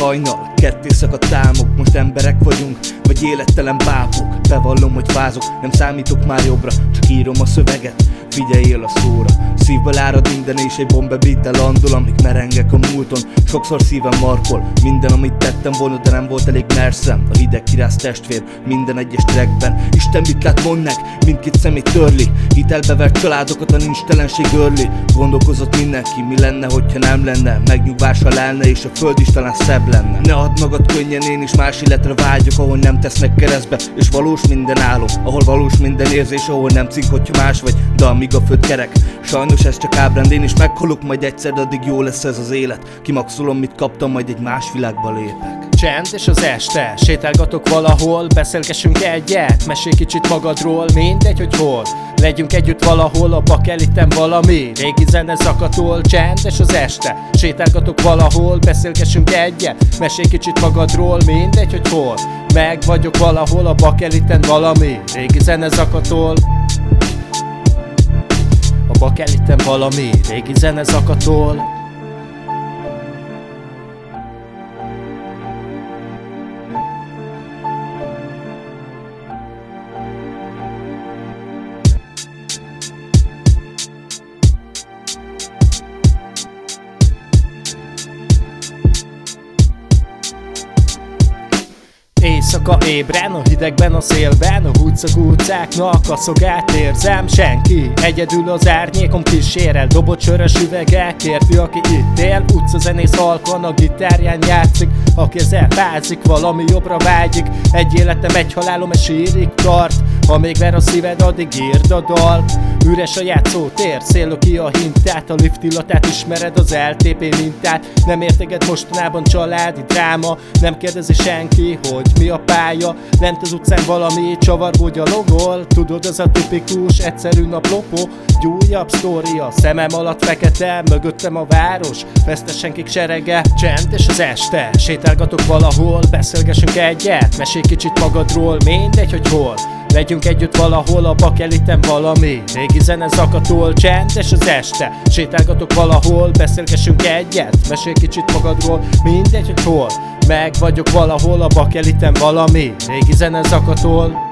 hajnal, ketté szakadt álmok Most emberek vagyunk, vagy élettelen bábok. Bevallom, hogy fázok, nem számítok már jobbra Csak írom a szöveget, figyeljél a szóra. Szívből árad minden és egy bomba beat landol Amíg merengek a múlton, sokszor szívem markol Minden amit tettem volna, de nem volt elég merszem. A hideg kirász testvér, minden egyes trackben Isten mit lát mond nek, mindkét szemét törli. Hitelbe vert családokat, a nincs telenség örli Gondolkozott mindenki, mi lenne, hogyha nem lenne. Megnyugvással lelne, és a föld is talán szebb lenne. Ne add magad könnyen, én is más életre vágyok Ahol nem tesznek keresztbe, és valós minden álom Ahol valós minden érzés, ahol nem cink, hogyha más vagy De amíg a föld kerek, sajnos ez csak ábránd Én is meghalok majd egyszer, de addig jó lesz ez az élet. Kimaxolom, mit kaptam, majd egy más világba lépek. Csend és az este, sétálgatok valahol, beszélgessünk egyet, mesélj kicsit magadról, mindegy, hogy hol. Legyünk együtt valahol, a bakeliten valami Régi zene zakatol, csendes az este Sétálgatok valahol, beszélgessünk egyet Mesélj kicsit magadról, mindegy, hogy hol. Meg vagyok valahol, a bakeliten valami Régi zene zakatol bakeliten valami. Régi zene Éjszaka ébren, a hidegben, a szélben A húcag utcáknak a szogát érzem Senki, egyedül az árnyékom kísérel Dobott sörös üvegek, érti aki itt él. Zenész halkan, a gitárján játszik Aki ezzel fázik, valami jobbra vágyik. Egy életem, egy halálom, egy sírig tart Ha még ver a szíved, addig írd a dalt Üres a játszótér, szélő ki a hintát. A lift illatát ismered, az LTP mintát. Nem érteged mostanában családi dráma. Nem kérdezi senki, hogy mi a pálya. Lent az utcán valami csavargó gyalogol Tudod, az a tipikus, egyszerű naplopó. Egy újabb sztória, szemem alatt fekete Mögöttem a város, fesztes senkik serege Csend és az este, sétálgatok valahol Beszélgessünk egyet, mesélj kicsit magadról Mindegy, hogy hol Legyünk együtt valahol, a bakeliten valami. Régi zene zakatol, csendes az este. Sétálgatok valahol, beszélgessünk egyet. Mesélj kicsit magadról, mindegy, hogy hol. Meg vagyok valahol, a bakeliten valami. Régi zene zakatol